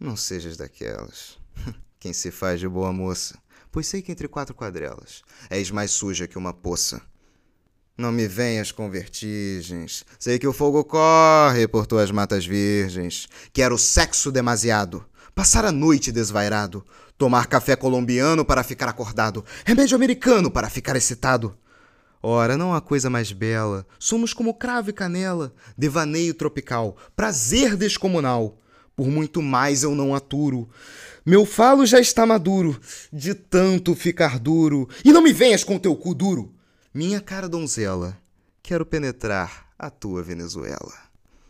Não sejas daquelas. Quem se faz de boa moça, pois sei que entre quatro quadrelas és mais suja que uma poça. Não me venhas com vertigens, sei que o fogo corre por tuas matas virgens. Quero sexo demasiado, passar a noite desvairado, tomar café colombiano para ficar acordado, remédio americano para ficar excitado. Ora, não há coisa mais bela, somos como cravo e canela, devaneio tropical, prazer descomunal. Por muito mais eu não aturo. Meu falo já está maduro, de tanto ficar duro. E não me venhas com teu cu duro. Minha cara donzela, quero penetrar a tua Venezuela.